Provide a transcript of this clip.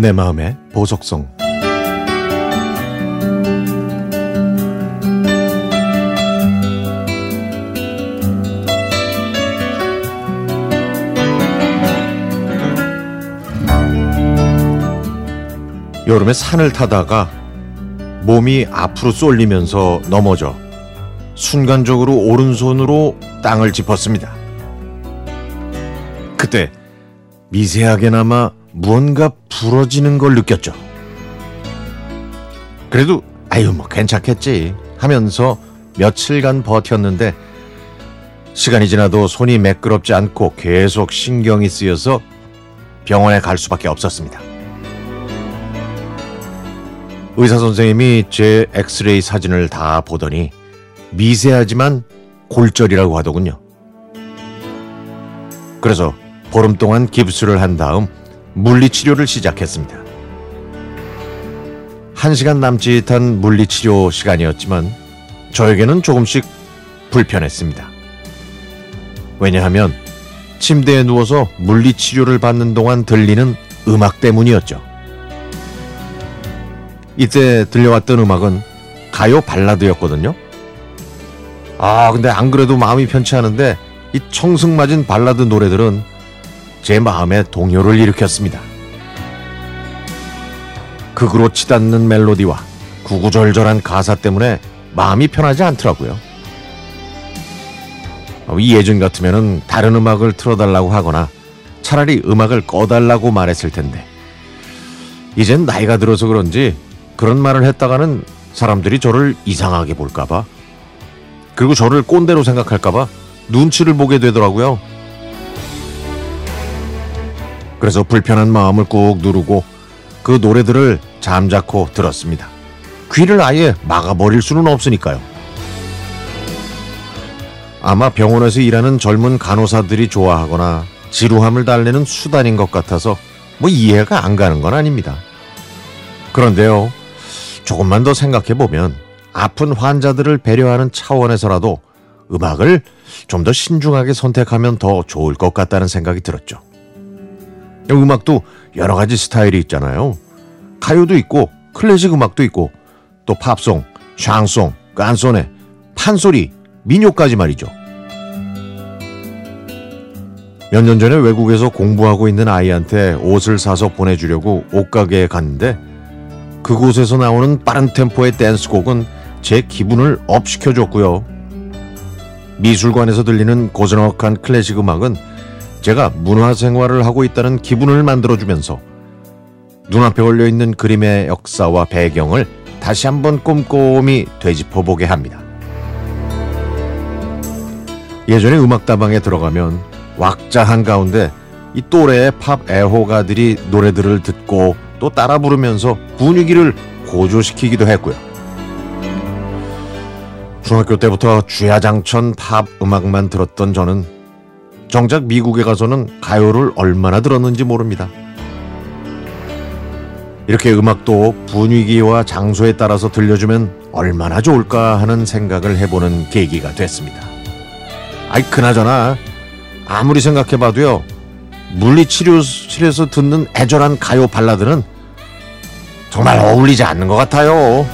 내 마음의 보석성 여름에 산을 타다가 몸이 앞으로 쏠리면서 넘어져 순간적으로 오른손으로 땅을 짚었습니다. 그때 미세하게나마 무언가 부러지는 걸 느꼈죠. 그래도 아유 뭐 괜찮겠지 하면서 며칠간 버텼는데 시간이 지나도 손이 매끄럽지 않고 계속 신경이 쓰여서 병원에 갈 수밖에 없었습니다. 의사 선생님이 제 엑스레이 사진을 다 보더니 미세하지만 골절이라고 하더군요. 그래서 보름 동안 깁스를 한 다음 물리치료를 시작했습니다. 한 시간 남짓한 물리치료 시간이었지만 저에게는 조금씩 불편했습니다. 왜냐하면 침대에 누워서 물리치료를 받는 동안 들리는 음악 때문이었죠. 이때 들려왔던 음악은 가요 발라드였거든요. 아, 근데 안 그래도 마음이 편치 않은데 이 청승맞은 발라드 노래들은 제 마음에 동요를 일으켰습니다. 극으로 치닫는 멜로디와 구구절절한 가사 때문에 마음이 편하지 않더라고요. 이 예전 같으면 다른 음악을 틀어달라고 하거나 차라리 음악을 꺼달라고 말했을 텐데 이젠 나이가 들어서 그런지 그런 말을 했다가는 사람들이 저를 이상하게 볼까봐 그리고 저를 꼰대로 생각할까봐 눈치를 보게 되더라고요. 그래서 불편한 마음을 꾹 누르고 그 노래들을 잠자코 들었습니다. 귀를 아예 막아버릴 수는 없으니까요. 아마 병원에서 일하는 젊은 간호사들이 좋아하거나 지루함을 달래는 수단인 것 같아서 뭐 이해가 안 가는 건 아닙니다. 그런데요, 조금만 더 생각해 보면 아픈 환자들을 배려하는 차원에서라도 음악을 좀 더 신중하게 선택하면 더 좋을 것 같다는 생각이 들었죠. 음악도 여러 가지 스타일이 있잖아요. 가요도 있고 클래식 음악도 있고 또 팝송, 샹송, 깐소네, 판소리, 민요까지 말이죠. 몇 년 전에 외국에서 공부하고 있는 아이한테 옷을 사서 보내주려고 옷가게에 갔는데 그곳에서 나오는 빠른 템포의 댄스곡은 제 기분을 업시켜줬고요. 미술관에서 들리는 고즈넉한 클래식 음악은 제가 문화 생활을 하고 있다는 기분을 만들어주면서 눈앞에 걸려있는 그림의 역사와 배경을 다시 한번 꼼꼼히 되짚어보게 합니다. 예전에 음악다방에 들어가면 왁자 한가운데 이 또래의 팝 애호가들이 노래들을 듣고 또 따라 부르면서 분위기를 고조시키기도 했고요. 중학교 때부터 주야장천 팝 음악만 들었던 저는 정작 미국에 가서는 가요를 얼마나 들었는지 모릅니다. 이렇게 음악도 분위기와 장소에 따라서 들려주면 얼마나 좋을까 하는 생각을 해보는 계기가 됐습니다. 아이, 그나저나, 아무리 생각해봐도요, 물리치료실에서 듣는 애절한 가요 발라드는 정말 어울리지 않는 것 같아요.